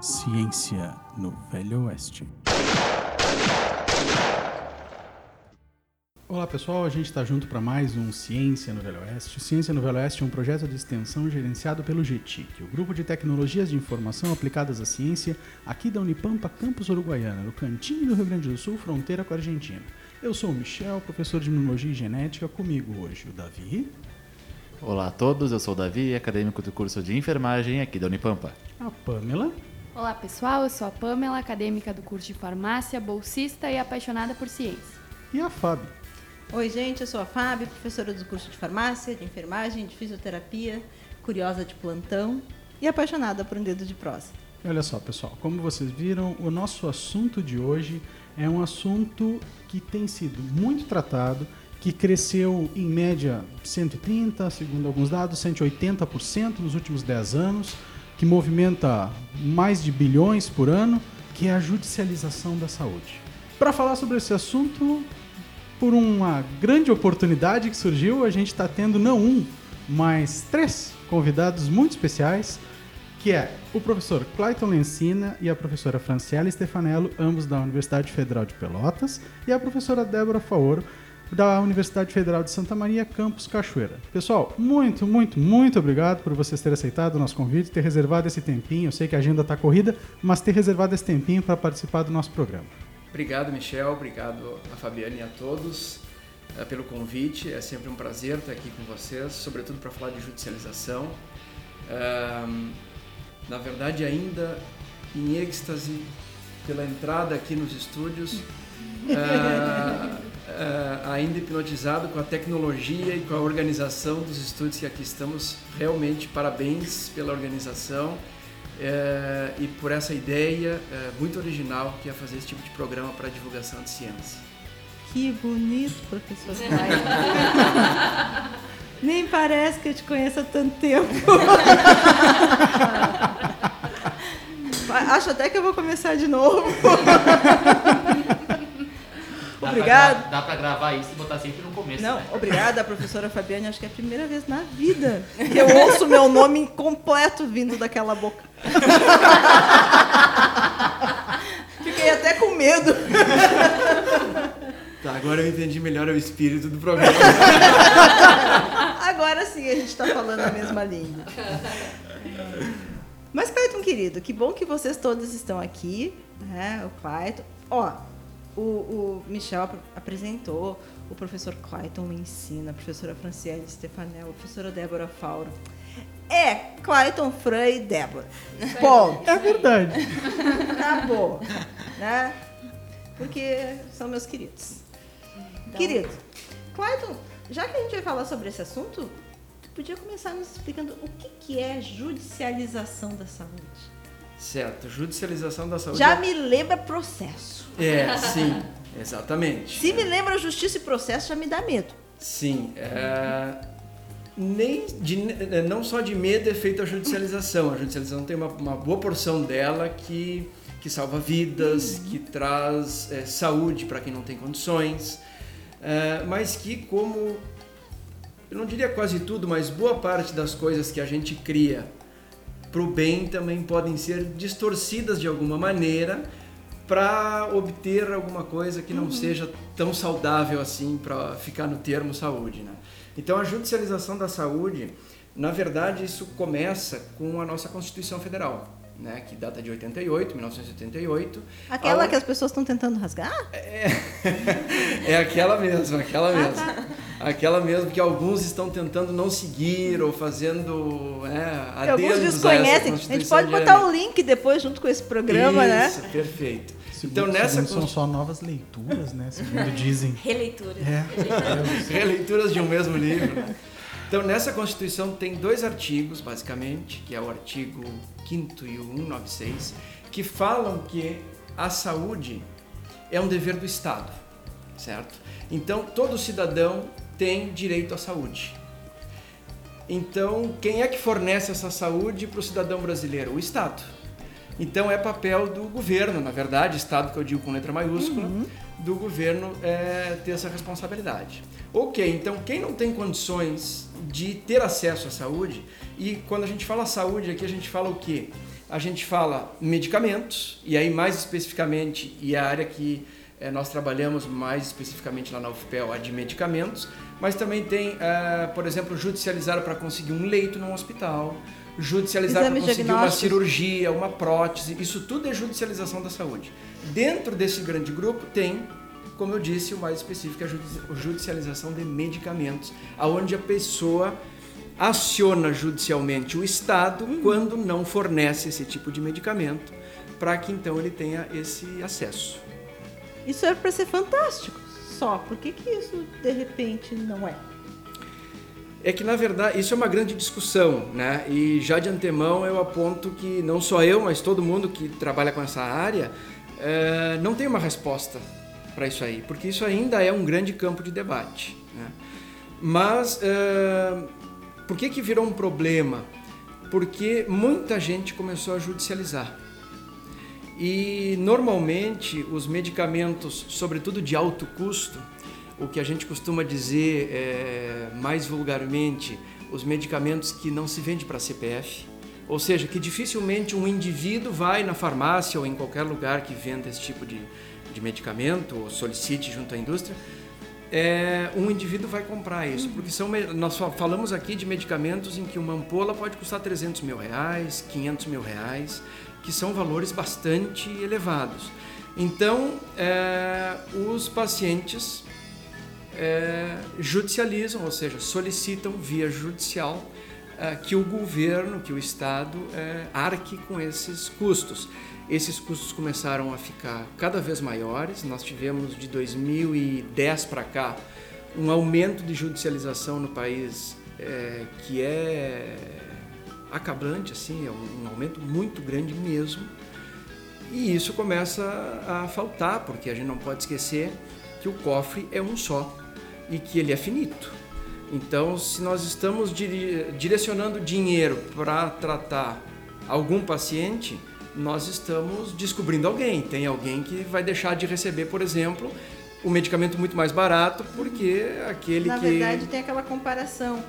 Ciência no Velho Oeste. Olá pessoal, a gente está junto para mais um Ciência no Velho Oeste. Ciência no Velho Oeste é um projeto de extensão gerenciado pelo GTIC, o Grupo de Tecnologias de Informação Aplicadas à Ciência, aqui da Unipampa, campus Uruguaiana, no cantinho do Rio Grande do Sul, fronteira com a Argentina. Eu sou o Michel, professor de Imunologia e Genética, comigo hoje o Davi. Olá a todos, eu sou o Davi, acadêmico do curso de enfermagem aqui da Unipampa. A Pamela. Olá pessoal, eu sou a Pamela, acadêmica do curso de farmácia, bolsista e apaixonada por ciência. E a Fábio. Oi, gente, eu sou a Fábio, professora do curso de farmácia, de enfermagem, de fisioterapia, curiosa de plantão e apaixonada por um dedo de prosa. Olha só, pessoal, como vocês viram, o nosso assunto de hoje é um assunto que tem sido muito tratado, que cresceu em média 130, segundo alguns dados, 180% nos últimos 10 anos, que movimenta mais de bilhões por ano, que é a judicialização da saúde. Para falar sobre esse assunto, por uma grande oportunidade que surgiu, a gente está tendo não um, mas três convidados muito especiais, que é o professor Clayton Lencina e a professora Franciela Stefanello, ambos da Universidade Federal de Pelotas, e a professora Débora Faoro, da Universidade Federal de Santa Maria, campus Cachoeira. Pessoal, muito, muito, muito obrigado por vocês terem aceitado o nosso convite, ter reservado esse tempinho. Eu sei que a agenda está corrida, mas ter reservado esse tempinho para participar do nosso programa. Obrigado, Michel. Obrigado a Fabiane e a todos uh, pelo convite. É sempre um prazer estar aqui com vocês, sobretudo para falar de judicialização. Na verdade, ainda em êxtase pela entrada aqui nos estúdios, uh, ainda hipnotizado com a tecnologia e com a organização dos estúdios que aqui estamos. Realmente, parabéns pela organização é, e por essa ideia é, muito original que é fazer esse tipo de programa para divulgação de ciência. Que bonito, professor Nem parece que eu te conheço há tanto tempo. Acho até que eu vou começar de novo. Dá. Pra, dá pra gravar isso e botar sempre no começo. Não, né? obrigada, professora Fabiane. Acho que é a primeira vez na vida que eu ouço meu nome incompleto vindo daquela boca. Fiquei até com medo. Tá, agora eu entendi melhor o espírito do programa. Agora sim a gente está falando a mesma língua. Mas, Clayton, querido, que bom que vocês todos estão aqui. Né? O Clayton. Ó, o, o Michel ap- apresentou, o professor Clayton me ensina, a professora Franciele Stefanello, a professora Débora Fauro. É Clayton, Fran e Débora. Ponto. É verdade. Acabou. Né? Porque são meus queridos. Querido, Clayton, já que a gente vai falar sobre esse assunto, tu podia começar nos explicando o que, que é judicialização da saúde. Certo, judicialização da saúde. Já me lembra processo. É, sim, exatamente. Se me lembra justiça e processo, já me dá medo. Sim, é, nem de, não só de medo é feita a judicialização. A judicialização tem uma, uma boa porção dela que, que salva vidas, que traz é, saúde para quem não tem condições, é, mas que como eu não diria quase tudo, mas boa parte das coisas que a gente cria para o bem também podem ser distorcidas de alguma maneira para obter alguma coisa que não seja tão saudável assim para ficar no termo saúde. Né? Então a judicialização da saúde, na verdade, isso começa com a nossa Constituição Federal. Né, que data de 88, 1988. Aquela que as pessoas estão tentando rasgar? é aquela mesma, aquela mesma. Aquela mesmo que alguns estão tentando não seguir ou fazendo né, Que alguns adendos a essa desconhecem. A gente pode de botar o link depois junto com esse programa, Isso, né? perfeito. Segundo- Então nessa são só novas leituras, né? Segundo dizem. Releitura. É. releituras de um mesmo livro. Então, nessa Constituição tem dois artigos, basicamente, que é o artigo 5 e o 196, que falam que a saúde é um dever do Estado, certo? Então, todo cidadão tem direito à saúde. Então, quem é que fornece essa saúde para o cidadão brasileiro? O Estado. Então é papel do governo, na verdade, Estado que eu digo com letra maiúscula, do governo é, ter essa responsabilidade. Ok, então quem não tem condições de ter acesso à saúde, e quando a gente fala saúde aqui, a gente fala o quê? A gente fala medicamentos, e aí mais especificamente, e a área que é, nós trabalhamos mais especificamente lá na UFPEL, a de medicamentos, mas também tem, é, por exemplo, judicializar para conseguir um leito num hospital, judicializar para conseguir uma cirurgia, uma prótese, isso tudo é judicialização da saúde. Dentro desse grande grupo tem, como eu disse, o mais específico é a judi- a judicialização de medicamentos, aonde a pessoa aciona judicialmente o Estado quando não fornece esse tipo de medicamento, para que então ele tenha esse acesso. Isso era para ser fantástico. Só. Por que, que isso, de repente, não é? É que na verdade isso é uma grande discussão, né? E já de antemão eu aponto que não só eu, mas todo mundo que trabalha com essa área eh, não tem uma resposta para isso aí, porque isso ainda é um grande campo de debate. Né? Mas eh, por que que virou um problema? Porque muita gente começou a judicializar. E normalmente os medicamentos, sobretudo de alto custo, o que a gente costuma dizer é, mais vulgarmente, os medicamentos que não se vende para CPF, ou seja, que dificilmente um indivíduo vai na farmácia ou em qualquer lugar que venda esse tipo de, de medicamento ou solicite junto à indústria, é, um indivíduo vai comprar isso, porque são, nós fa- falamos aqui de medicamentos em que uma ampola pode custar 300 mil reais, 500 mil reais, que são valores bastante elevados. Então, é, os pacientes é, judicializam, ou seja, solicitam via judicial é, que o governo, que o Estado é, arque com esses custos. Esses custos começaram a ficar cada vez maiores. Nós tivemos de 2010 para cá um aumento de judicialização no país é, que é acabante, assim, é um, um aumento muito grande mesmo. E isso começa a faltar, porque a gente não pode esquecer que o cofre é um só e que ele é finito. Então, se nós estamos direcionando dinheiro para tratar algum paciente, nós estamos descobrindo alguém. Tem alguém que vai deixar de receber, por exemplo, o medicamento muito mais barato, porque aquele Na que. verdade, tem aquela comparação.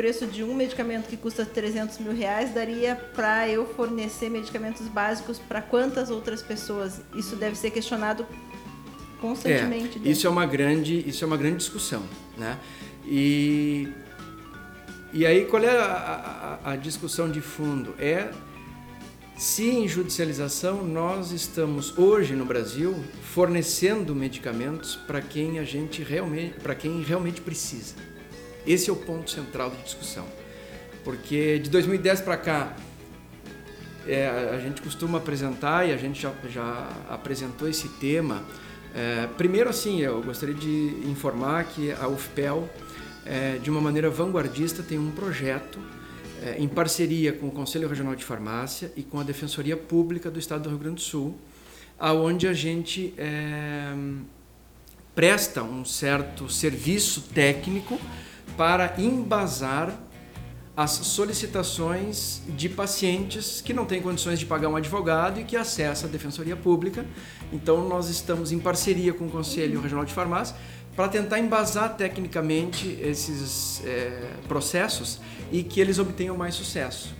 O preço de um medicamento que custa 300 mil reais daria para eu fornecer medicamentos básicos para quantas outras pessoas? Isso deve ser questionado constantemente. É, dentro. isso é uma grande, isso é uma grande discussão, né? E e aí qual é a, a- a discussão de fundo? É se em judicialização nós estamos hoje no Brasil fornecendo medicamentos para quem a gente realmente, para quem realmente precisa. Esse é o ponto central de discussão, porque de 2010 para cá é, a gente costuma apresentar e a gente já, já apresentou esse tema. É, primeiro, assim, eu gostaria de informar que a UFPEL, é, de uma maneira vanguardista, tem um projeto é, em parceria com o Conselho Regional de Farmácia e com a Defensoria Pública do Estado do Rio Grande do Sul, aonde a gente é, presta um certo serviço técnico para embasar as solicitações de pacientes que não têm condições de pagar um advogado e que acessam a Defensoria Pública. Então, nós estamos em parceria com o Conselho Regional de Farmácia para tentar embasar tecnicamente esses eh, processos e que eles obtenham mais sucesso.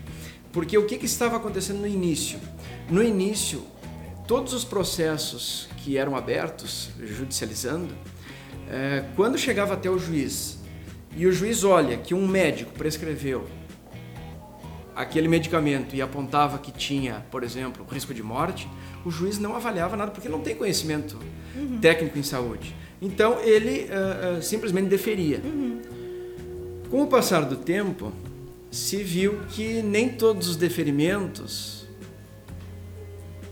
Porque o que, que estava acontecendo no início? No início, todos os processos que eram abertos, judicializando, eh, quando chegava até o juiz e o juiz olha que um médico prescreveu aquele medicamento e apontava que tinha, por exemplo, risco de morte, o juiz não avaliava nada porque não tem conhecimento técnico em saúde. Então ele eh, eh, simplesmente deferia. Com o passar do tempo, se viu que nem todos os deferimentos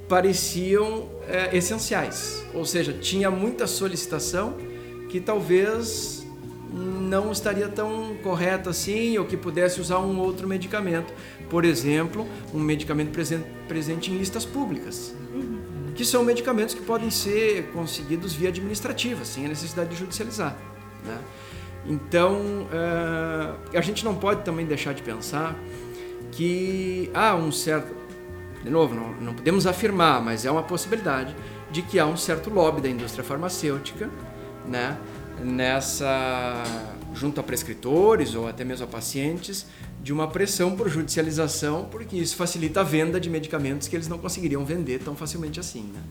pareciam eh, essenciais, ou seja, tinha muita solicitação que talvez não estaria tão correta assim ou que pudesse usar um outro medicamento, por exemplo, um medicamento presen- presente em listas públicas, que são medicamentos que podem ser conseguidos via administrativa, sem a necessidade de judicializar. né? Então, eh, a gente não pode também deixar de pensar que há um certo de novo, não, não podemos afirmar, mas é uma possibilidade de que há um certo lobby da indústria farmacêutica, né, nessa junto a prescritores ou até mesmo a pacientes de uma pressão por judicialização, porque isso facilita a venda de medicamentos que eles não conseguiriam vender tão facilmente assim, né?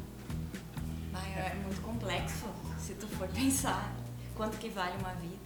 É muito complexo se tu for pensar quanto que vale uma vida.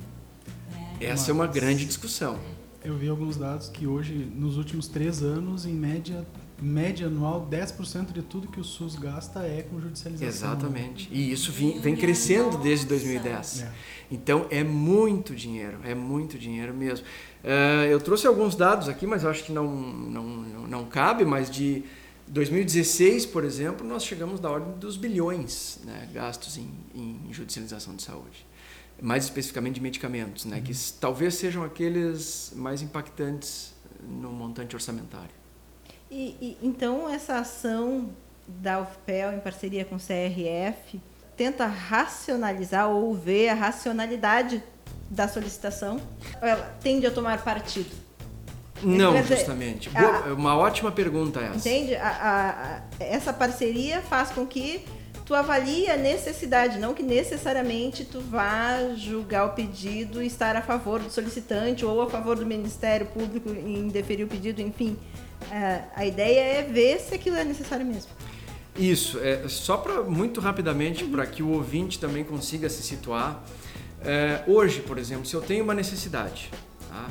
Né? Essa é uma grande discussão. Eu vi alguns dados que hoje, nos últimos três anos, em média, média anual, 10% de tudo que o SUS gasta é com judicialização. Exatamente. E isso vem, vem crescendo desde 2010. É. Então é muito dinheiro, é muito dinheiro mesmo. Eh, eu trouxe alguns dados aqui, mas acho que não, não, não, cabe, mas de 2016, por exemplo, nós chegamos da ordem dos bilhões né, gastos em, em judicialização de saúde. Mais especificamente de medicamentos, né, que s- talvez sejam aqueles mais impactantes no montante orçamentário. E, e- então essa ação da UFPEL em parceria com o CRF tenta racionalizar ou ver a racionalidade da solicitação? Ou ela tende a tomar partido? Não, dizer, justamente. a- uma ótima pergunta essa. Entende? A- a- a- essa parceria faz com que tu avalie a necessidade, não que necessariamente tu vá julgar o pedido e estar a favor do solicitante ou a favor do Ministério Público em deferir o pedido, enfim. É, a ideia é ver se aquilo é necessário mesmo. Isso, é, só para muito rapidamente, para que o ouvinte também consiga se situar. É, hoje, por exemplo, se eu tenho uma necessidade, tá?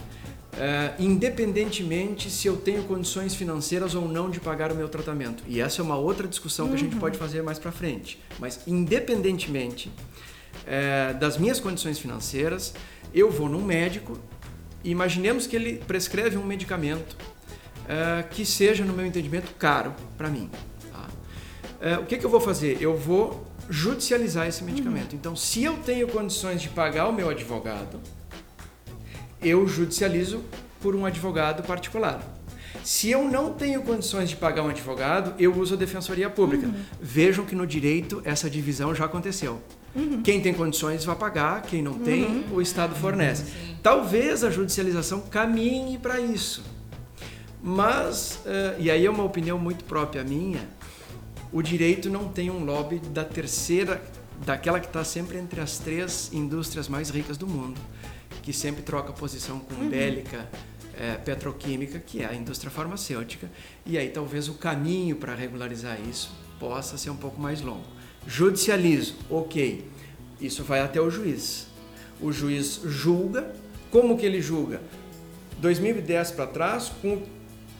É, independentemente se eu tenho condições financeiras ou não de pagar o meu tratamento, e essa é uma outra discussão que a gente pode fazer mais para frente, mas independentemente é, das minhas condições financeiras, eu vou num médico, imaginemos que ele prescreve um medicamento é, que seja, no meu entendimento, caro para mim. tá? É, o que, que eu vou fazer? Eu vou judicializar esse medicamento. Então, se eu tenho condições de pagar o meu advogado, eu judicializo por um advogado particular. Se eu não tenho condições de pagar um advogado, eu uso a defensoria pública. Vejam que no direito essa divisão já aconteceu. Quem tem condições vai pagar, quem não tem, o Estado fornece. Talvez a judicialização caminhe para isso. Mas, eh, e aí é uma opinião muito própria minha, o direito não tem um lobby da terceira, daquela que está sempre entre as três indústrias mais ricas do mundo, que sempre troca posição com bélica, eh, petroquímica, que é a indústria farmacêutica, e aí talvez o caminho para regularizar isso possa ser um pouco mais longo. Judicializo, ok, isso vai até o juiz. O juiz julga, como que ele julga? 2010 para trás, com,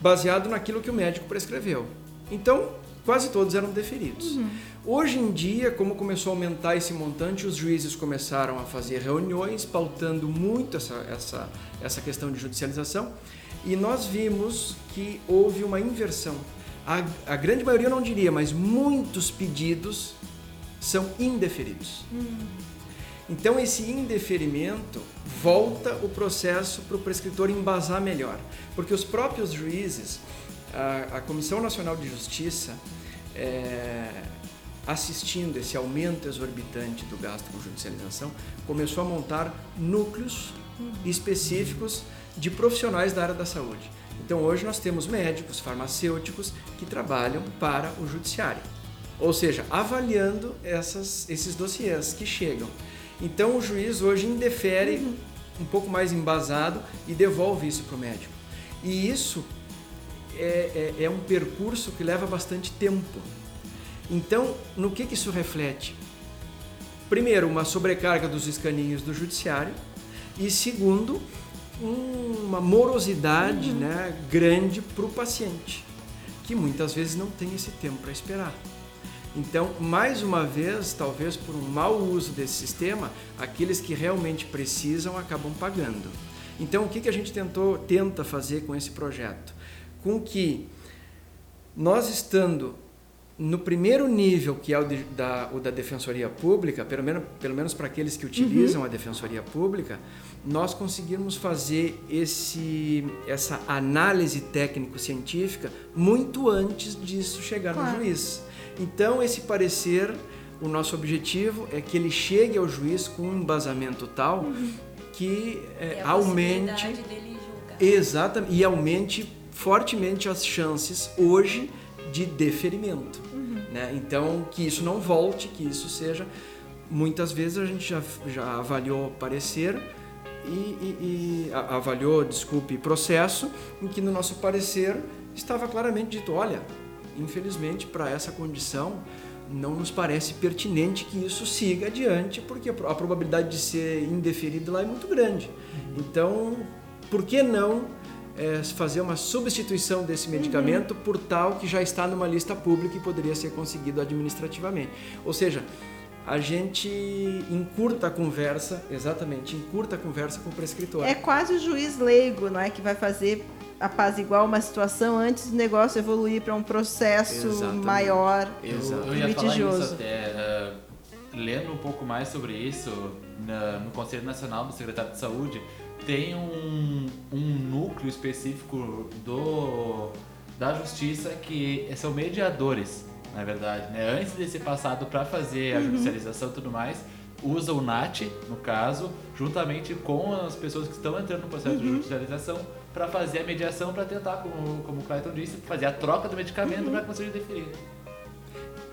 baseado naquilo que o médico prescreveu. Então, quase todos eram deferidos. Hoje em dia, como começou a aumentar esse montante, os juízes começaram a fazer reuniões pautando muito essa, essa, essa questão de judicialização e nós vimos que houve uma inversão. A, a grande maioria, eu não diria, mas muitos pedidos são indeferidos. Então, esse indeferimento volta o processo para o prescritor embasar melhor, porque os próprios juízes, a, a Comissão Nacional de Justiça, é, assistindo esse aumento exorbitante do gasto com judicialização, começou a montar núcleos específicos de profissionais da área da saúde. Então, hoje nós temos médicos, farmacêuticos que trabalham para o judiciário, ou seja, avaliando essas, esses dossiês que chegam. Então, o juiz hoje indefere um pouco mais embasado e devolve isso para o médico. E isso é, é, é um percurso que leva bastante tempo. Então, no que, que isso reflete? Primeiro, uma sobrecarga dos escaninhos do judiciário e segundo, uma morosidade né, grande para o paciente, que muitas vezes não tem esse tempo para esperar. Então, mais uma vez, talvez por um mau uso desse sistema, aqueles que realmente precisam acabam pagando. Então, o que, que a gente tentou, tenta fazer com esse projeto? Com que nós estando no primeiro nível, que é o, de, da, o da Defensoria Pública, pelo menos, pelo menos para aqueles que utilizam a Defensoria Pública, nós conseguirmos fazer esse, essa análise técnico-científica muito antes disso chegar Claro. no juiz. Então, esse parecer, o nosso objetivo é que ele chegue ao juiz com um embasamento tal que eh, E a aumente. dele julgar. Exatamente. E aumente fortemente as chances hoje de deferimento. Né? Então, que isso não volte, que isso seja. Muitas vezes a gente já, já avaliou parecer e, e, e a- avaliou, desculpe, processo, em que no nosso parecer estava claramente dito: olha, infelizmente, para essa condição, não nos parece pertinente que isso siga adiante, porque a pro- a probabilidade de ser indeferido lá é muito grande. Então, por que não é, fazer uma substituição desse medicamento por tal que já está numa lista pública e poderia ser conseguido administrativamente? Ou seja, a gente encurta a conversa, exatamente, encurta a conversa com o prescritor. É quase o juiz leigo, não é? Que vai fazer apaziguar uma situação antes do negócio evoluir para um processo Exatamente. maior. Exato. Eu ia falar Litigioso. isso até. eh, lendo um pouco mais sobre isso, na- no Conselho Nacional do Secretário de Saúde, tem um, um núcleo específico do, da Justiça que são mediadores, na verdade. Né? Antes de ser passado para fazer a Uhum. judicialização e tudo mais, usa o NAT, no caso, juntamente com as pessoas que estão entrando no processo de Uhum. judicialização, para fazer a mediação, para tentar, como, como o Clayton disse, fazer a troca do medicamento Uhum. para conseguir deferir.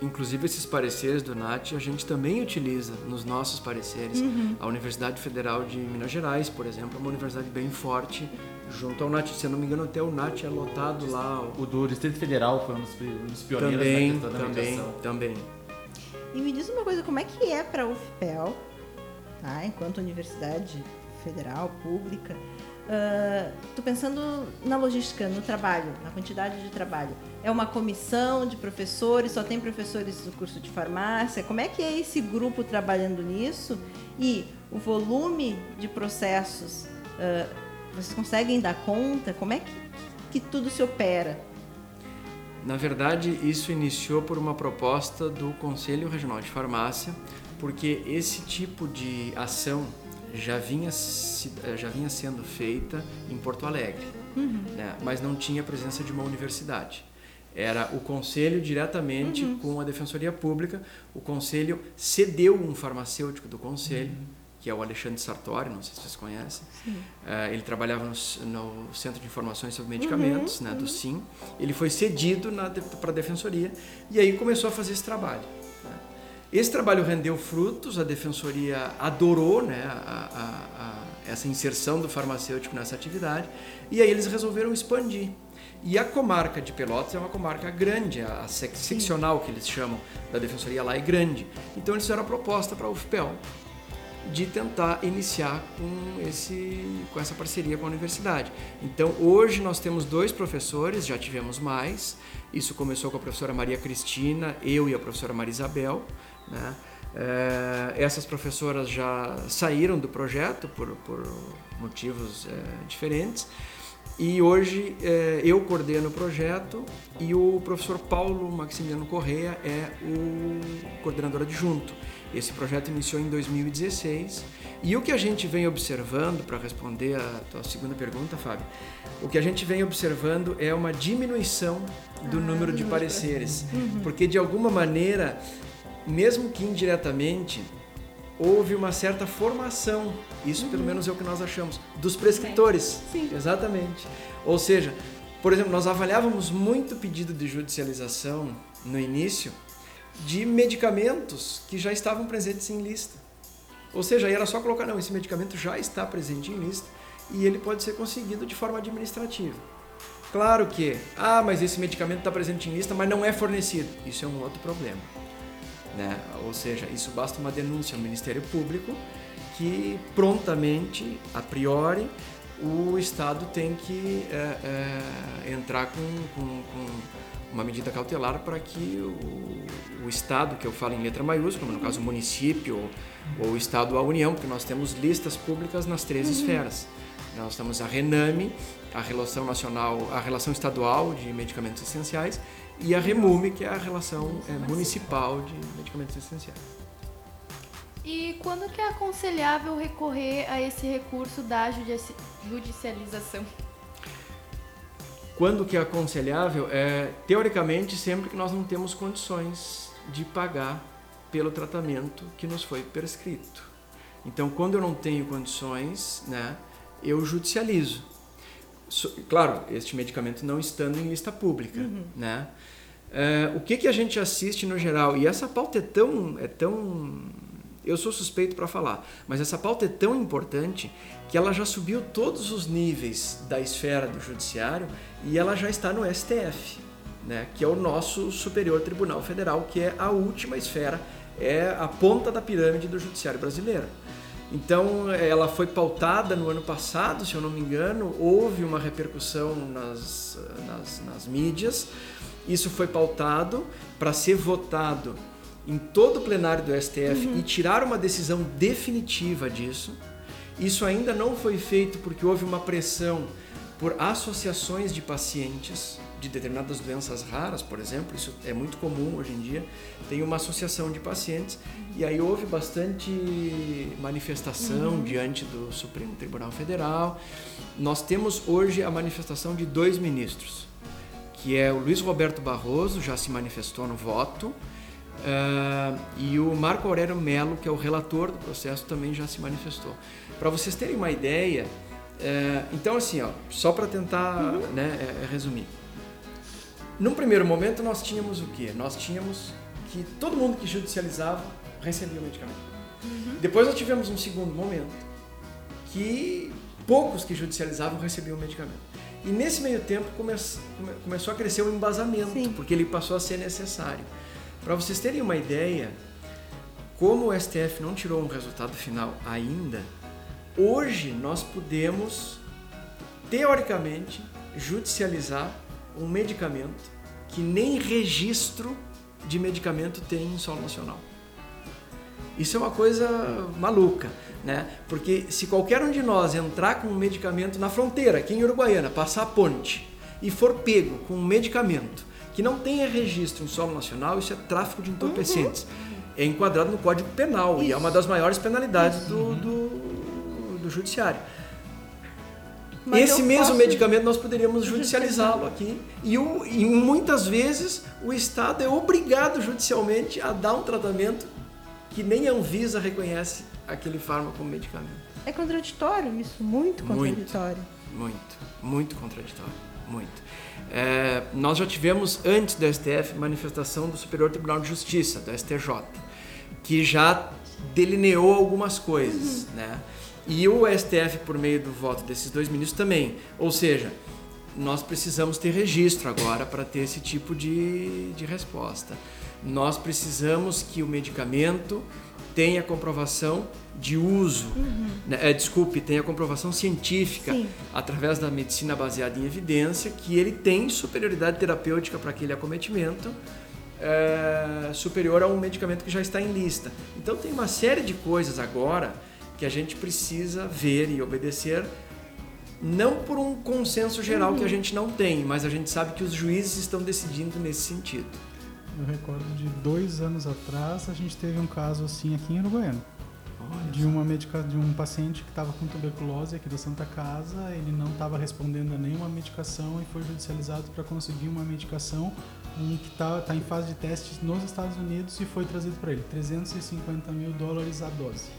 Inclusive esses pareceres do NAT a gente também utiliza nos nossos pareceres. A Universidade Federal de Minas Gerais, por exemplo, é uma universidade bem forte junto ao NAT. Se eu não me engano, até o NAT é lotado lá. O do Distrito Federal foi um dos, um dos pioneiros Também, na questão da também, mediação. também. E me diz uma coisa, como é que é para a UFPEL, tá? enquanto universidade federal, pública, ah, tô pensando na logística, no trabalho, na quantidade de trabalho. É uma comissão de professores, só tem professores do curso de farmácia? Como é que é esse grupo trabalhando nisso? E o volume de processos, ah, vocês conseguem dar conta? Como é que, que tudo se opera? Na verdade, isso iniciou por uma proposta do Conselho Regional de Farmácia, porque esse tipo de ação já vinha, eh, já vinha sendo feita em Porto Alegre, né? mas não tinha a presença de uma universidade. Era o Conselho diretamente com a Defensoria Pública. O Conselho cedeu um farmacêutico do Conselho, que é o Alexandre Sartori, não sei se vocês conhecem. Eh, ele trabalhava no, no Centro de Informações sobre Medicamentos, né, do SIM. Ele foi cedido para a Defensoria e aí começou a fazer esse trabalho. Esse trabalho rendeu frutos, a Defensoria adorou né, a- a- a- essa inserção do farmacêutico nessa atividade e aí eles resolveram expandir. E a comarca de Pelotas é uma comarca grande, a sec- seccional que eles chamam da Defensoria lá é grande. Então eles fizeram a proposta para a UFPEL de tentar iniciar com, esse, com essa parceria com a universidade. Então, hoje nós temos dois professores, já tivemos mais. Isso começou com a professora Maria Cristina, eu e a professora Maria Isabel. Né? Eh, essas professoras já saíram do projeto por, por motivos eh, diferentes. E hoje eh, eu coordeno o projeto e o professor Paulo Maximiliano Correia é o coordenador adjunto. Esse projeto iniciou em 2016 e o que a gente vem observando, para responder a tua segunda pergunta, Fábio, o que a gente vem observando é uma diminuição do número de pareceres, porque de alguma maneira, mesmo que indiretamente, houve uma certa formação, isso pelo menos é o que nós achamos, dos prescritores. Sim. Exatamente. Ou seja, por exemplo, nós avaliávamos muito pedido de judicialização no início de medicamentos que já estavam presentes em lista. Ou seja, aí era só colocar, não, esse medicamento já está presente em lista e ele pode ser conseguido de forma administrativa. Claro que, ah, mas esse medicamento está presente em lista, mas não é fornecido. Isso é um outro problema. Né? Ou seja, isso basta uma denúncia ao Ministério Público que prontamente, a priori, o Estado tem que é, é, entrar com, com, com uma medida cautelar para que o, o Estado, que eu falo em letra maiúscula, no caso o município ou, ou o Estado ou a União, porque nós temos listas públicas nas três esferas. Nós temos a RENAME, a Relação Nacional, a Relação Estadual de Medicamentos Essenciais e a REMUME, que é a Relação é, Municipal de Medicamentos Essenciais. E quando que é aconselhável recorrer a esse recurso da judici- judicialização? Quando que é aconselhável? É, teoricamente, sempre que nós não temos condições de pagar pelo tratamento que nos foi prescrito. Então, quando eu não tenho condições, né, eu judicializo. Claro, este medicamento não estando em lista pública, né? É, o que, que a gente assiste no geral? E essa pauta é tão, é tão eu sou suspeito para falar, mas essa pauta é tão importante que ela já subiu todos os níveis da esfera do judiciário e ela já está no STF, né, que é o nosso Superior Tribunal Federal, que é a última esfera, é a ponta da pirâmide do judiciário brasileiro. Então, ela foi pautada no ano passado, se eu não me engano, houve uma repercussão nas, nas, nas mídias. Isso foi pautado para ser votado em todo o plenário do STF uhum. e tirar uma decisão definitiva disso. Isso ainda não foi feito porque houve uma pressão por associações de pacientes de determinadas doenças raras, por exemplo, isso é muito comum hoje em dia. Tem uma associação de pacientes e aí houve bastante manifestação uhum. diante do Supremo Tribunal Federal. Nós temos hoje a manifestação de dois ministros, que é o Luiz Roberto Barroso, já se manifestou no voto, Uh, e o Marco Aurélio Melo, que é o relator do processo, também já se manifestou. Para vocês terem uma ideia, uh, então assim, ó, só para tentar uhum. né, é, é, resumir. Num primeiro momento nós tínhamos o quê? Nós tínhamos que todo mundo que judicializava recebia o medicamento. Uhum. Depois nós tivemos um segundo momento que poucos que judicializavam recebiam o medicamento. E nesse meio tempo come começou a crescer o embasamento, Sim. porque ele passou a ser necessário. Para vocês terem uma ideia, como o STF não tirou um resultado final ainda, hoje nós podemos, teoricamente, judicializar um medicamento que nem registro de medicamento tem em solo nacional. Isso é uma coisa maluca, né? Porque se qualquer um de nós entrar com um medicamento na fronteira, aqui em Uruguaiana, passar a ponte e for pego com um medicamento que não tenha registro em solo nacional, isso é tráfico de entorpecentes. Uhum. É enquadrado no Código Penal isso. e é uma das maiores penalidades do, do, do judiciário. Mas Esse mesmo posso... medicamento nós poderíamos judicializá-lo aqui e, o, e muitas vezes o Estado é obrigado judicialmente a dar um tratamento que nem a Anvisa reconhece aquele fármaco como medicamento. É contraditório isso, muito contraditório. Muito, muito, muito contraditório, muito. É, nós já tivemos antes do STF manifestação do Superior Tribunal de Justiça, do STJ, que já delineou algumas coisas, uhum. né? E o STF, por meio do voto desses dois ministros, também. Ou seja, nós precisamos ter registro agora para ter esse tipo de, de resposta. Nós precisamos que o medicamento tenha comprovação de uso, uhum. né, é, desculpe, tem a comprovação científica Sim. através da medicina baseada em evidência que ele tem superioridade terapêutica para aquele acometimento é, superior a um medicamento que já está em lista. Então tem uma série de coisas agora que a gente precisa ver e obedecer não por um consenso geral uhum. que a gente não tem, mas a gente sabe que os juízes estão decidindo nesse sentido. Eu recordo de dois anos atrás a gente teve um caso assim aqui em Uruguaiana de uma medica, de um paciente que estava com tuberculose aqui da Santa Casa, ele não estava respondendo a nenhuma medicação e foi judicializado para conseguir uma medicação um, que está tá em fase de testes nos Estados Unidos e foi trazido para ele 350 mil dólares a dose.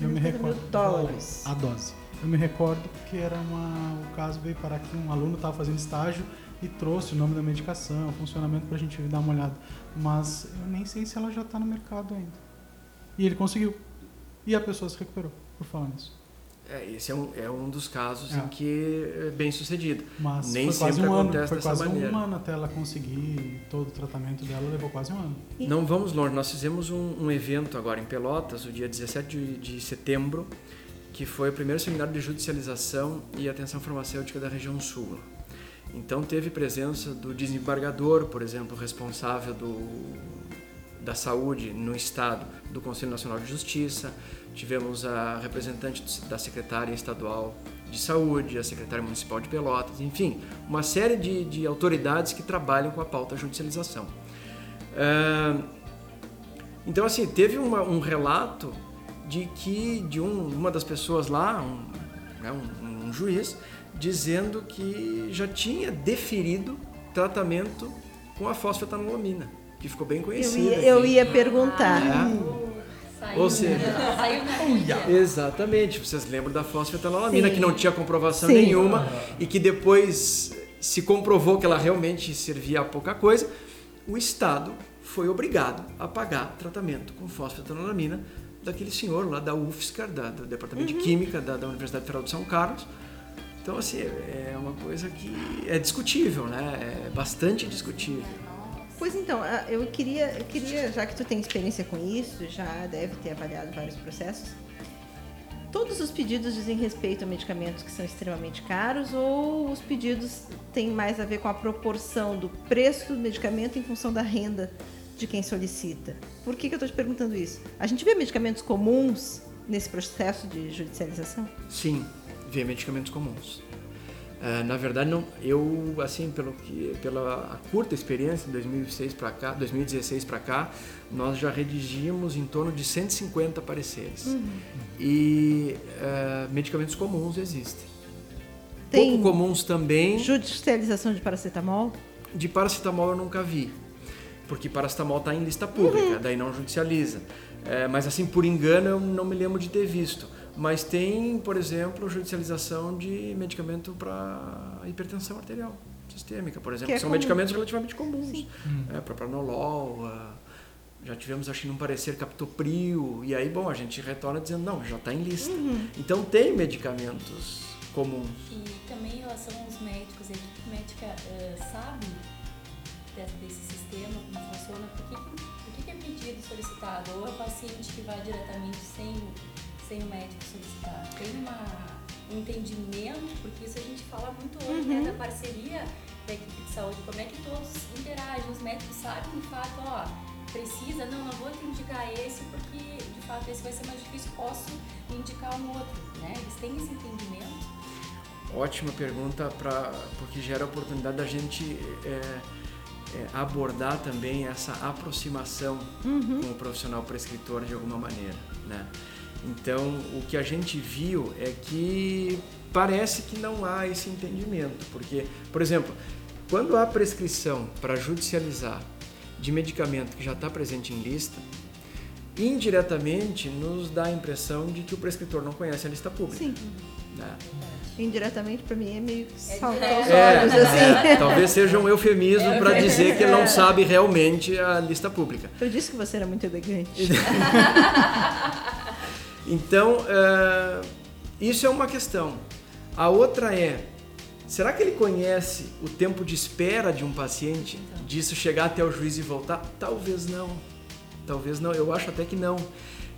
Eu me recordo dólares a dose. Eu me recordo que era uma o caso veio para aqui um aluno estava fazendo estágio e trouxe o nome da medicação, o funcionamento para a gente dar uma olhada, mas eu nem sei se ela já está no mercado ainda. E ele conseguiu e a pessoa se recuperou, por falar nisso. É, esse é um, é um dos casos é. em que é bem sucedido. Mas Nem foi quase um ano, foi quase maneira. um ano até ela conseguir todo o tratamento dela, levou quase um ano. Não vamos longe, nós fizemos um, um evento agora em Pelotas, o dia 17 de, de setembro, que foi o primeiro seminário de judicialização e atenção farmacêutica da região sul. Então teve presença do desembargador, por exemplo, responsável do, da Saúde no Estado do Conselho Nacional de Justiça, tivemos a representante da Secretaria Estadual de Saúde, a Secretária Municipal de Pelotas, enfim, uma série de, de autoridades que trabalham com a pauta judicialização. então, assim, teve uma, um relato de que de um, uma das pessoas lá, um, né, um, um juiz, dizendo que já tinha deferido tratamento com a fosfetanolamina que ficou bem conhecida. Eu ia, eu ia perguntar. É. Ou seja, exatamente, vocês lembram da fosfetanolamina, que não tinha comprovação Sim. nenhuma e que depois se comprovou que ela realmente servia a pouca coisa. o Estado foi obrigado a pagar tratamento com fosfetanolamina daquele senhor lá da UFSCar, da, do Departamento de Química da, da Universidade Federal de São Carlos. Então, assim, é uma coisa que é discutível, né? É bastante discutível. Pois então, ah, eu queria, eu queria, já que tu tem experiência com isso, já deve ter avaliado vários processos, todos os pedidos dizem respeito a medicamentos que são extremamente caros ou os pedidos têm mais a ver com a proporção do preço do medicamento em função da renda de quem solicita? Por que, que eu estou te perguntando isso? A gente vê medicamentos comuns nesse processo de judicialização? Sim, vê medicamentos comuns. Uh, na verdade, não, eu assim pelo que pela curta experiência, de 2006 para cá, 2016 para cá, nós já redigimos em torno de 150 pareceres. Uhum. E uh, medicamentos comuns existem. Tem Pouco comuns também. Judicialização de paracetamol? De paracetamol eu nunca vi, porque paracetamol está em lista pública, uhum. daí não judicializa. É, mas assim, por engano, eu não me lembro de ter visto. Mas tem, por exemplo, judicialização de medicamento para hipertensão arterial sistêmica, por exemplo, que, é são comum. medicamentos relativamente comuns. Hum. É, propranolol, já tivemos, acho que num parecer captopril, e aí, bom, a gente retorna dizendo, não, já está em lista. Uhum. Então tem medicamentos comuns. E também em relação aos médicos, a equipe médica uh, sabe desse sistema, como funciona, por que, por que é pedido solicitado? Ou é o paciente que vai diretamente sem sem o médico solicitar? Tem uma, um entendimento, porque isso a gente fala muito hoje, né, uhum. né, da parceria da equipe de saúde, como é que todos interagem, os médicos sabem de fato, ó, precisa, não, não vou te indicar esse porque de fato esse vai ser mais difícil, posso indicar um outro, né? Eles têm esse entendimento. Ótima pergunta, pra, porque gera a oportunidade da gente é, é, abordar também essa aproximação uhum. com o profissional prescritor de alguma maneira, né? Então, o que a gente viu é que parece que não há esse entendimento, porque, por exemplo, quando há prescrição para judicializar de medicamento que já está presente em lista, indiretamente nos dá a impressão de que o prescritor não conhece a lista pública. Sim. Né? Indiretamente, para mim, é meio que é salta aos é, olhos. Assim. É, talvez seja um eufemismo é, para dizer que ele não sabe realmente a lista pública. Eu disse que você era muito elegante. Então, uh, isso é uma questão. A outra é, será que ele conhece o tempo de espera de um paciente, então. disso chegar até o juiz e voltar? Talvez não. Talvez não, eu acho até que não.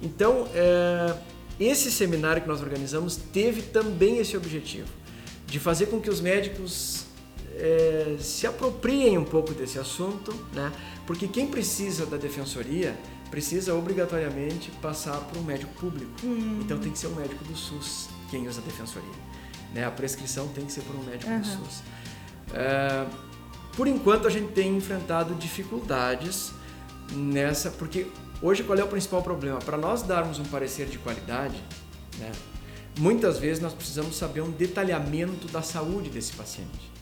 Então, uh, esse seminário que nós organizamos teve também esse objetivo, de fazer com que os médicos é, se apropriem um pouco desse assunto, né? porque quem precisa da defensoria precisa obrigatoriamente passar por um médico público. Hum. Então tem que ser um médico do SUS quem usa a defensoria. Né? A prescrição tem que ser por um médico uhum. do SUS. É, por enquanto a gente tem enfrentado dificuldades nessa, porque hoje qual é o principal problema? Para nós darmos um parecer de qualidade, né, muitas vezes nós precisamos saber um detalhamento da saúde desse paciente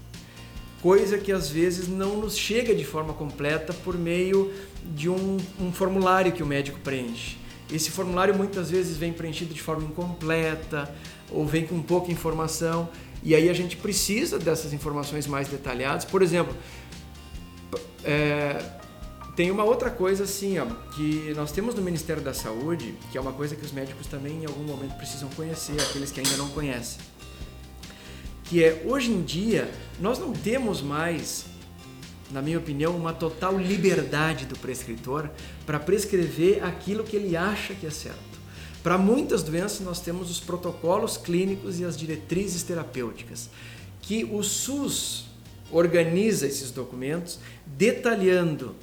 coisa que às vezes não nos chega de forma completa por meio de um, um formulário que o médico preenche. Esse formulário muitas vezes vem preenchido de forma incompleta ou vem com pouca informação e aí a gente precisa dessas informações mais detalhadas. Por exemplo, é, tem uma outra coisa assim, ó, que nós temos no Ministério da Saúde, que é uma coisa que os médicos também em algum momento precisam conhecer, aqueles que ainda não conhecem que é hoje em dia nós não temos mais, na minha opinião, uma total liberdade do prescritor para prescrever aquilo que ele acha que é certo. Para muitas doenças nós temos os protocolos clínicos e as diretrizes terapêuticas, que o SUS organiza esses documentos detalhando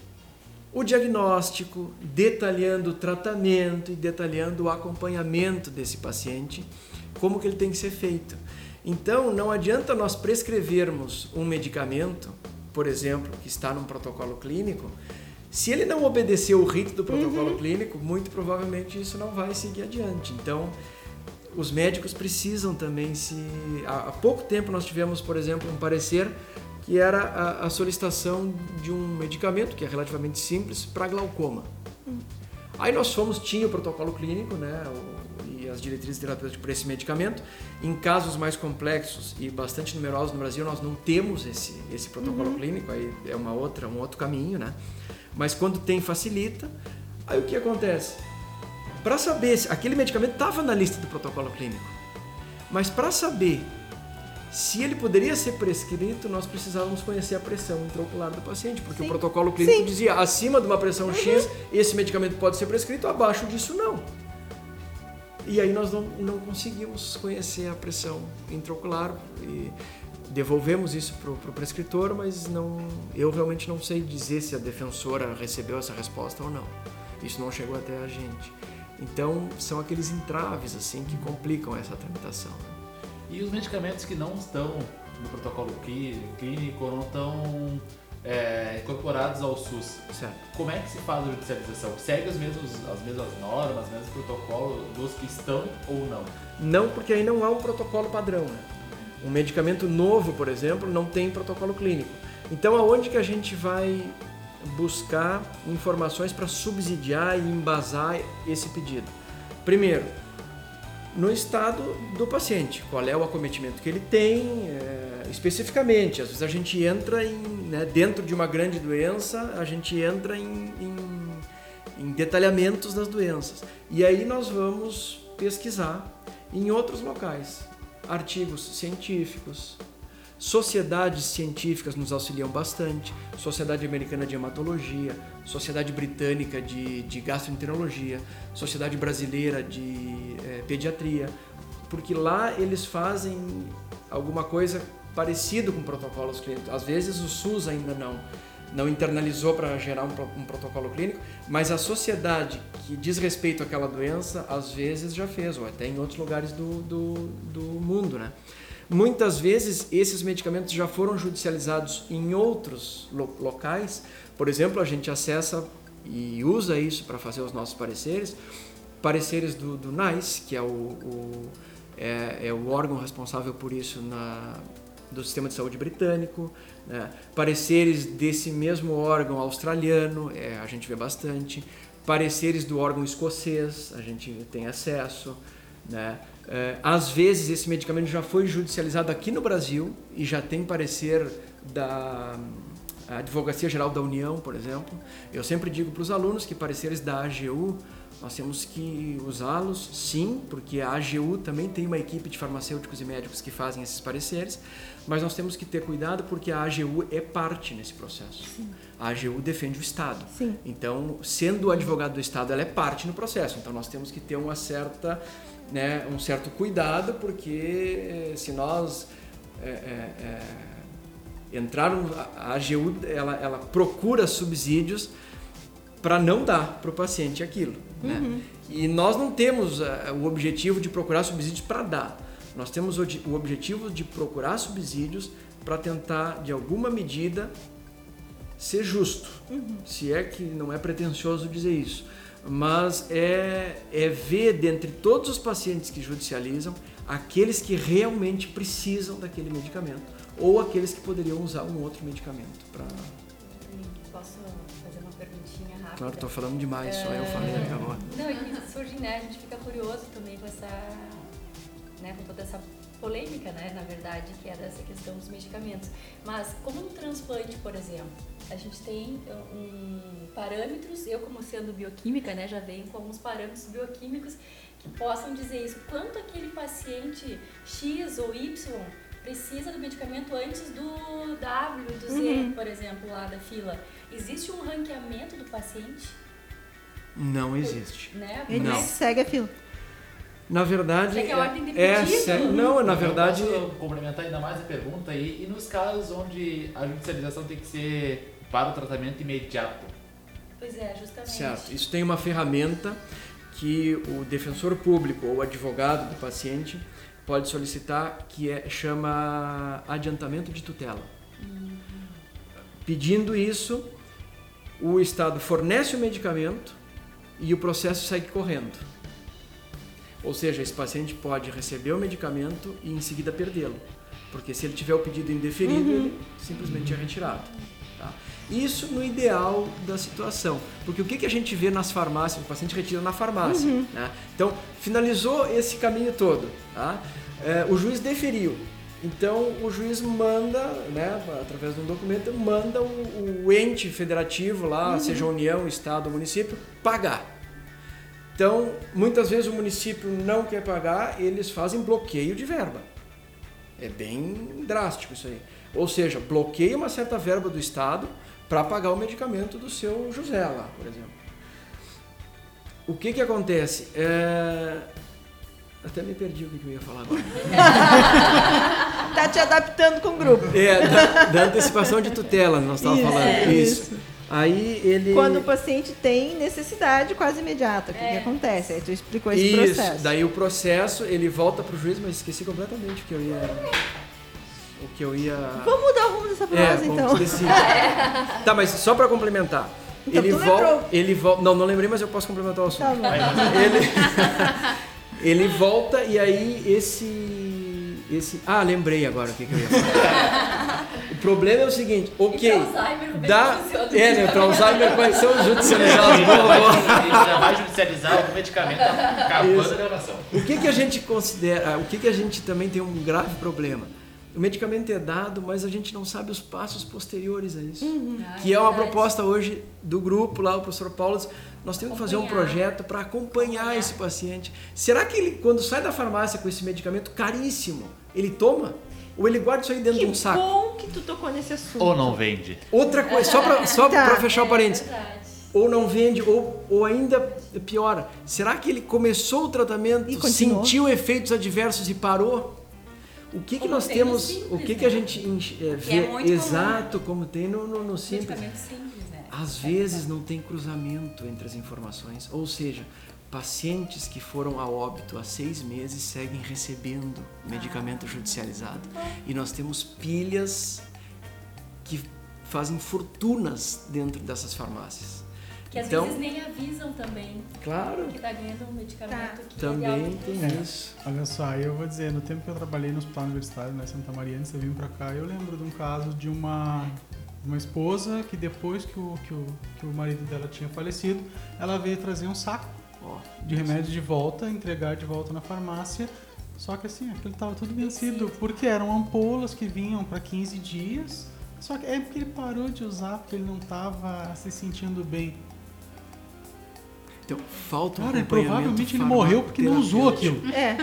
o diagnóstico, detalhando o tratamento e detalhando o acompanhamento desse paciente, como que ele tem que ser feito. Então, não adianta nós prescrevermos um medicamento, por exemplo, que está num protocolo clínico, se ele não obedecer o rito do protocolo uhum. clínico, muito provavelmente isso não vai seguir adiante. Então, os médicos precisam também se. Há pouco tempo nós tivemos, por exemplo, um parecer que era a, a solicitação de um medicamento que é relativamente simples para glaucoma. Uhum. Aí nós fomos, tinha o protocolo clínico, né? O, as diretrizes terapêuticas para esse medicamento. Em casos mais complexos e bastante numerosos no Brasil, nós não temos esse, esse protocolo clínico, aí é uma outra, um outro caminho, né? Mas quando tem, facilita. Aí o que acontece? Para saber se aquele medicamento estava na lista do protocolo clínico, mas para saber se ele poderia ser prescrito, nós precisávamos conhecer a pressão intraocular do paciente, porque Sim. o protocolo clínico Sim. dizia acima de uma pressão X, esse medicamento pode ser prescrito, abaixo disso não. E aí nós não, não conseguimos conhecer a pressão intraocular e devolvemos isso para o prescritor, mas não, eu realmente não sei dizer se a defensora recebeu essa resposta ou não. Isso não chegou até a gente. Então são aqueles entraves assim que complicam essa tramitação. E os medicamentos que não estão no protocolo clí- clínico não estão é, incorporados ao SUS, Certo. como é que se faz a judicialização? Segue os mesmos, as mesmas normas, os mesmos protocolos dos que estão ou não? Não, porque aí não há um protocolo padrão. Né? Um medicamento novo, por exemplo, não tem protocolo clínico. Então, aonde que a gente vai buscar informações para subsidiar e embasar esse pedido? Primeiro, no estado do paciente, qual é o acometimento que ele tem, é, especificamente. Às vezes a gente entra em, né, dentro de uma grande doença, a gente entra em, em, em detalhamentos das doenças. E aí nós vamos pesquisar em outros locais, artigos científicos, sociedades científicas nos auxiliam bastante, Sociedade Americana de Hematologia, Sociedade Britânica de, de Gastroenterologia, Sociedade Brasileira de eh, Pediatria, porque lá eles fazem alguma coisa parecido com protocolos clínicos. Às vezes o SUS ainda não não internalizou para gerar um, um protocolo clínico, mas a sociedade que diz respeito àquela doença, às vezes já fez, ou até em outros lugares do, do, do mundo, né? Muitas vezes esses medicamentos já foram judicializados em outros lo- locais. Por exemplo, a gente acessa e usa isso para fazer os nossos pareceres, pareceres do, do NICE, que é o, o- é, é o órgão responsável por isso na, do sistema de saúde britânico, né? pareceres desse mesmo órgão australiano, é, a gente vê bastante, pareceres do órgão escocês, a gente tem acesso, né? É, às vezes esse medicamento já foi judicializado aqui no Brasil e já tem parecer da Advocacia Geral da União, por exemplo. Eu sempre digo para os alunos que pareceres da AGU nós temos que usá-los, sim, porque a AGU também tem uma equipe de farmacêuticos e médicos que fazem esses pareceres, mas nós temos que ter cuidado porque a AGU é parte nesse processo. A AGU defende o Estado. Sim. Então, sendo o advogado do Estado, ela é parte no processo. Então, nós temos que ter uma certa, né, um certo cuidado, porque eh, se nós é, é, é, entrarmos, a AGU ela, ela procura subsídios para não dar para o paciente aquilo. Né? E nós não temos eh, o objetivo de procurar subsídios para dar. Nós temos o, o objetivo de procurar subsídios para tentar, de alguma medida, ser justo. Se é que não é pretensioso dizer isso. Mas é, é ver dentre todos os pacientes que judicializam aqueles que realmente precisam daquele medicamento ou aqueles que poderiam usar um outro medicamento. Pra... Posso fazer uma perguntinha rápida? Claro, estou falando demais, só eu falei, É. acabou. Não, é que surge, né? A gente fica curioso também com essa, né, com toda essa polêmica, né, na verdade, que é dessa questão dos medicamentos. Mas como no transplante, por exemplo, a gente tem uh, um parâmetros, eu como sendo bioquímica, né, já venho com alguns parâmetros bioquímicos que possam dizer isso, quanto aquele paciente X ou Y precisa do medicamento antes do W, do Z, Uhum. por exemplo, lá da fila. Existe um ranqueamento do paciente, Não existe. né? Ele Não. segue a fila. Na verdade. É que a ordem de é, sé- não, na Eu verdade. posso complementar ainda mais a pergunta aí. E nos casos onde a judicialização tem que ser para o tratamento imediato? Pois é, justamente. Certo. Isso tem uma ferramenta que o defensor público ou advogado do paciente pode solicitar que é, chama adiantamento de tutela. Pedindo isso, o Estado fornece o medicamento e o processo segue correndo. Ou seja, esse paciente pode receber o medicamento e em seguida perdê-lo. Porque se ele tiver o pedido indeferido, ele simplesmente é retirado. Tá? Isso no ideal da situação. Porque o que, que a gente vê nas farmácias? O paciente retira na farmácia. Né? Então, finalizou esse caminho todo. Tá? É, o juiz deferiu. Então, o juiz manda, né, através de um documento, manda o, o ente federativo lá, seja União, Estado ou município, pagar. Então, muitas vezes o município não quer pagar, eles fazem bloqueio de verba. É bem drástico isso aí. Ou seja, bloqueia uma certa verba do Estado para pagar o medicamento do seu José lá, por exemplo. O que que acontece? É... Até me perdi o que que eu ia falar agora. Tá te adaptando com o grupo. É, da, da antecipação de tutela, nós estávamos Isso, falando. é, Isso. Aí ele. Quando o paciente tem necessidade quase imediata, o que, que acontece? Aí tu explicou esse Isso, processo. daí o processo, ele volta pro juiz, mas esqueci completamente o que eu ia. O que eu ia. Vamos mudar o rumo dessa É, prosa, então. esqueci. Tá, mas só pra complementar. Então, ele volta. Ele volta. Não, não lembrei, mas eu posso complementar o assunto. Tá bom. Ele, ele volta e aí esse. esse ah, lembrei agora o que, que eu ia falar. o problema é o seguinte, ok. E Alzheimer, é dá, é, né? Para Alzheimer vai ser boa. A gente já vai judicializar o medicamento acabando Isso. a gravação. O que, que a gente considera, o que, que a gente também tem um grave problema? O medicamento é dado, mas a gente não sabe os passos posteriores a isso. Ah, que é uma verdade. proposta hoje do grupo lá, o professor Paulo, nós temos que fazer um Acompanhar. projeto para acompanhar, Acompanhar. esse paciente. Será que ele, quando sai da farmácia com esse medicamento caríssimo, ele toma? Ou ele guarda isso aí dentro Que de um saco? bom que tu tocou nesse assunto. Ou não vende. Outra coisa, só para só Tá. pra fechar o parênteses. É verdade. Ou não vende, ou, ou ainda piora. Será que ele começou o tratamento, E sentiu efeitos adversos e parou? O que, que Como nós temos, Simples, o que, que né? a gente enx- é, Que é vê muito comum, exato como tem no, no, no Simples? Simples, né? Às vezes não tem cruzamento entre as informações, ou seja, pacientes que foram a óbito há seis meses seguem recebendo medicamento judicializado. E nós temos pilhas que fazem fortunas dentro dessas farmácias. Que às Então- vezes nem avisam também Claro, que tá ganhando um medicamento Tá. que é também alta tem É. isso. Olha só, eu vou dizer, no tempo que eu trabalhei no hospital universitário, na Santa Maria, antes de eu vir pra cá, eu lembro de um caso de uma, uma esposa que depois que o, que, o, que o marido dela tinha falecido, ela veio trazer um saco de remédio de volta, entregar de volta na farmácia. Só que assim, aquilo tava tudo vencido, porque eram ampolas que vinham para 15 dias. Só que é porque ele parou de usar, porque ele não tava se sentindo bem. Então, falta um Cara, provavelmente ele morreu porque não usou aquilo. É,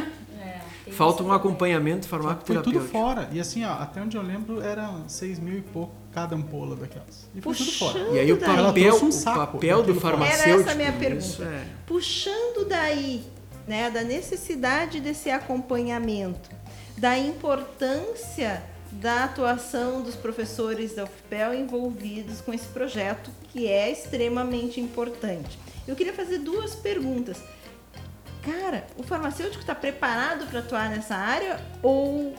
Falta um acompanhamento que foi farmacoterapêutico. tudo fora. E assim, ó, até onde eu lembro, era 6 mil e pouco cada ampola daquelas. E foi tudo fora. E aí o papel, um o saco papel do farmacêutico. Era essa a minha isso pergunta. é- puxando daí, né, da necessidade desse acompanhamento, da importância da atuação dos professores da UFPEL envolvidos com esse projeto, que é extremamente importante. Eu queria fazer duas perguntas. Cara, o farmacêutico está preparado para atuar nessa área ou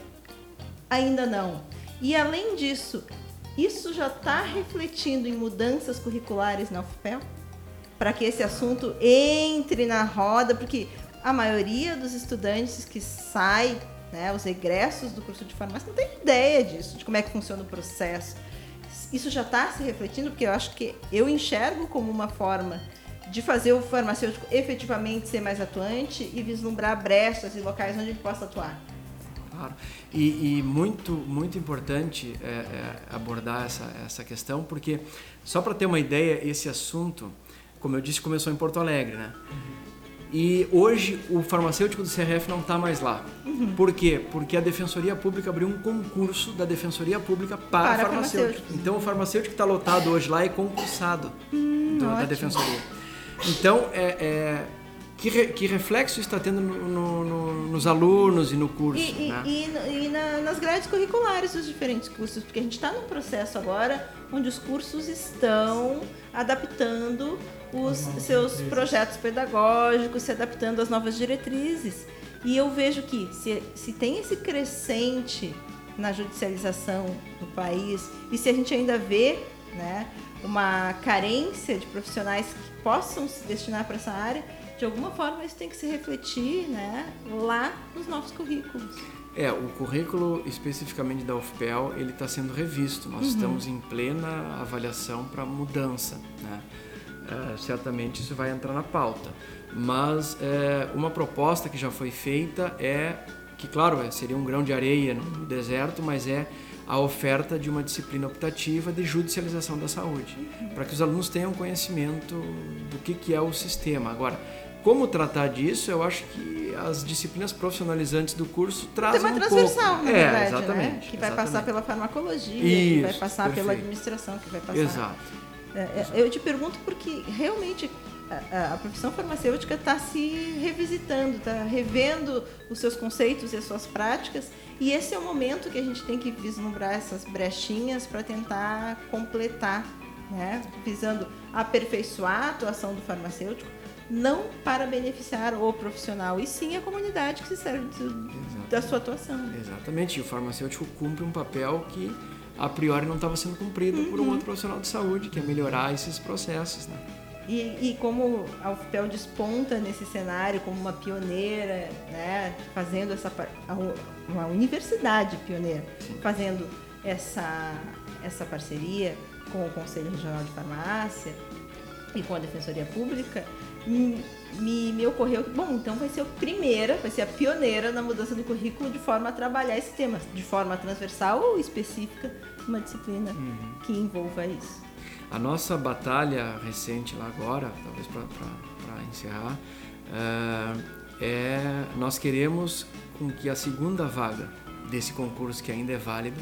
ainda não? E além disso, isso já está refletindo em mudanças curriculares na UFPEL? Para que esse assunto entre na roda, porque a maioria dos estudantes que sai, né, os egressos do curso de farmácia, não tem ideia disso, de como é que funciona o processo. Isso já está se refletindo, porque eu acho que eu enxergo como uma forma de fazer o farmacêutico efetivamente ser mais atuante e vislumbrar brechas e locais onde ele possa atuar. Claro. E, e muito, muito importante é, é, abordar essa, essa questão, porque, só para ter uma ideia, esse assunto, como eu disse, começou em Porto Alegre, né? E hoje o farmacêutico do CRF não está mais lá. Por quê? Porque a Defensoria Pública abriu um concurso da Defensoria Pública para, Para farmacêuticos. Então o farmacêutico que está lotado hoje lá é concursado do- da. Defensoria. Então, é, é, que, re- que reflexo está tendo no- no- no- nos alunos e no curso? E, e- né? e- e na- nas grades curriculares dos diferentes cursos, porque a gente está num processo agora onde os cursos estão adaptando os novas seus diretrizes. projetos pedagógicos, se adaptando às novas diretrizes. E eu vejo que se, se tem esse crescente na judicialização no país, e se a gente ainda vê né, uma carência de profissionais que possam se destinar para essa área, de alguma forma isso tem que se refletir né, lá nos novos currículos. É, o currículo especificamente da UFPEL, ele está sendo revisto. Nós Uhum. estamos em plena avaliação para mudança, né? É, certamente isso vai entrar na pauta. Mas é, uma proposta que já foi feita é que, claro, é, seria um grão de areia no deserto, mas é a oferta de uma disciplina optativa de judicialização da saúde, para que os alunos tenham conhecimento do que, que é o sistema. Agora, como tratar disso, eu acho que as disciplinas profissionalizantes do curso trazem Tema um transversal, pouco. na é, verdade, exatamente. né? Que vai exatamente. passar pela farmacologia, que vai Isso, passar pela perfeito. administração, que vai passar... Exato. É, é, eu te pergunto porque realmente a, a- profissão farmacêutica está se revisitando, está revendo os seus conceitos e as suas práticas, e esse é o momento que a gente tem que vislumbrar essas brechinhas para tentar completar, né? visando aperfeiçoar a atuação do farmacêutico, não para beneficiar o profissional, e sim a comunidade que se serve do- da sua atuação. Exatamente. E o farmacêutico cumpre um papel que a priori não estava sendo cumprido por um Uhum. outro profissional de saúde, que é melhorar esses processos, né? E, e como a UFPEL desponta nesse cenário como uma pioneira, né, fazendo essa uma universidade pioneira, fazendo essa essa parceria com o Conselho Regional de Farmácia e com a Defensoria Pública, me, me, me ocorreu que, bom, então vai ser a primeira, vai ser a pioneira na mudança do currículo de forma a trabalhar esse tema, de forma transversal ou específica, uma disciplina que envolva isso. A nossa batalha recente lá agora, talvez para encerrar, eh, é nós queremos com que a segunda vaga desse concurso, que ainda é válida,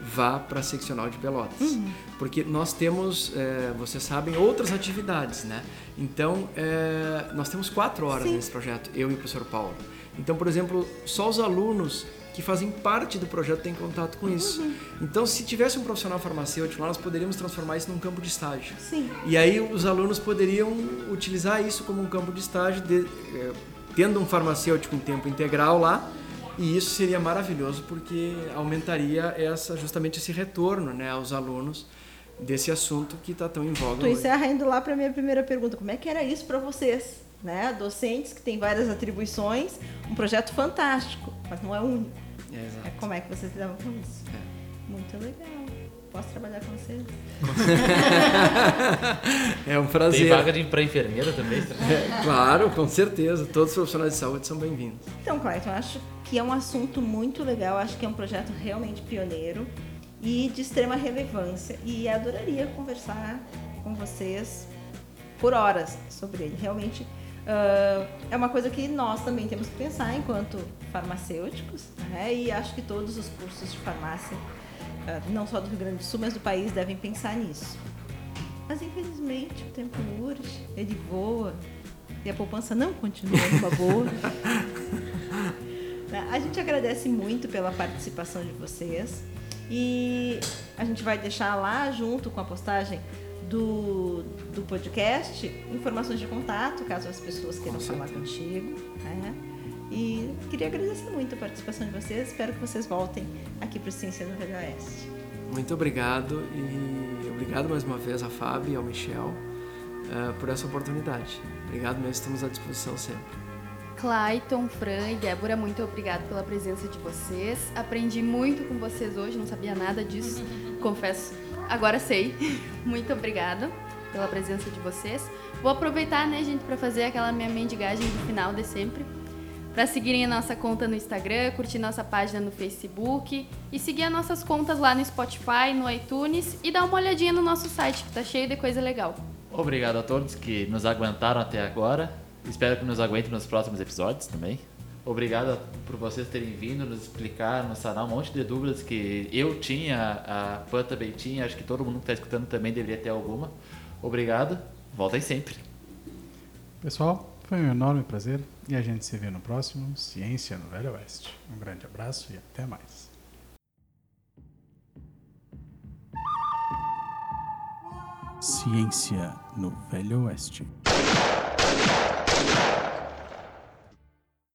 vá para a seccional de Pelotas. Porque nós temos, eh, vocês sabem, outras atividades, né? Então, eh, nós temos quatro horas Sim. nesse projeto, eu e o professor Paulo. Então, por exemplo, só os alunos que fazem parte do projeto têm contato com isso. Então, se tivesse um profissional farmacêutico lá, nós poderíamos transformar isso num campo de estágio. Sim. E aí os alunos poderiam utilizar isso como um campo de estágio, de- eh, tendo um farmacêutico em tempo integral lá, e isso seria maravilhoso porque aumentaria essa justamente esse retorno, né, aos alunos desse assunto que está tão em voga Tu hoje. encerra indo lá para minha primeira pergunta. Como é que era isso para vocês? Né? Docentes que têm várias atribuições, um projeto fantástico, mas não é único. É, exato. É, como é que vocês lidavam com isso? Muito legal. Posso trabalhar com vocês? É um Tem prazer. vaga de para enfermeira também? É, claro, com certeza. Todos os profissionais de saúde são bem-vindos. Então, Clayton, acho que é um assunto muito legal, acho que é um projeto realmente pioneiro e de extrema relevância. E adoraria conversar com vocês por horas sobre ele. Realmente ah, é uma coisa que nós também temos que pensar enquanto farmacêuticos, né? e acho que todos os cursos de farmácia, ah, não só do Rio Grande do Sul, mas do país, devem pensar nisso. Mas infelizmente o tempo urge, ele voa e a poupança não continua uma boa. Né? A gente agradece muito pela participação de vocês e a gente vai deixar lá junto com a postagem do, do podcast informações de contato, caso as pessoas queiram falar contigo. né? E queria agradecer muito a participação de vocês. Espero que vocês voltem aqui para o Ciência no Velho Oeste. Muito obrigado e obrigado mais uma vez a Fábio e ao Michel eh, por essa oportunidade. Obrigado mesmo, estamos à disposição sempre. Clayton, Fran e Débora, muito obrigado pela presença de vocês. Aprendi muito com vocês hoje, não sabia nada disso, confesso. Agora sei. Muito obrigada pela presença de vocês. Vou aproveitar, né, gente, para fazer aquela minha mendigagem do final de sempre. Para seguirem a nossa conta no Instagram, curtir nossa página no Facebook e seguir as nossas contas lá no Spotify, no iTunes e dar uma olhadinha no nosso site, que tá cheio de coisa legal. Obrigado a todos que nos aguentaram até agora. Espero que nos aguentem nos próximos episódios também. Obrigado por vocês terem vindo, nos explicar, nos sanar um monte de dúvidas que eu tinha, a Pan também tinha, acho que todo mundo que está escutando também deveria ter alguma. Obrigado, voltem sempre. Pessoal, foi um enorme prazer e a gente se vê no próximo Ciência no Velho Oeste. Um grande abraço e até mais. Ciência no Velho Oeste.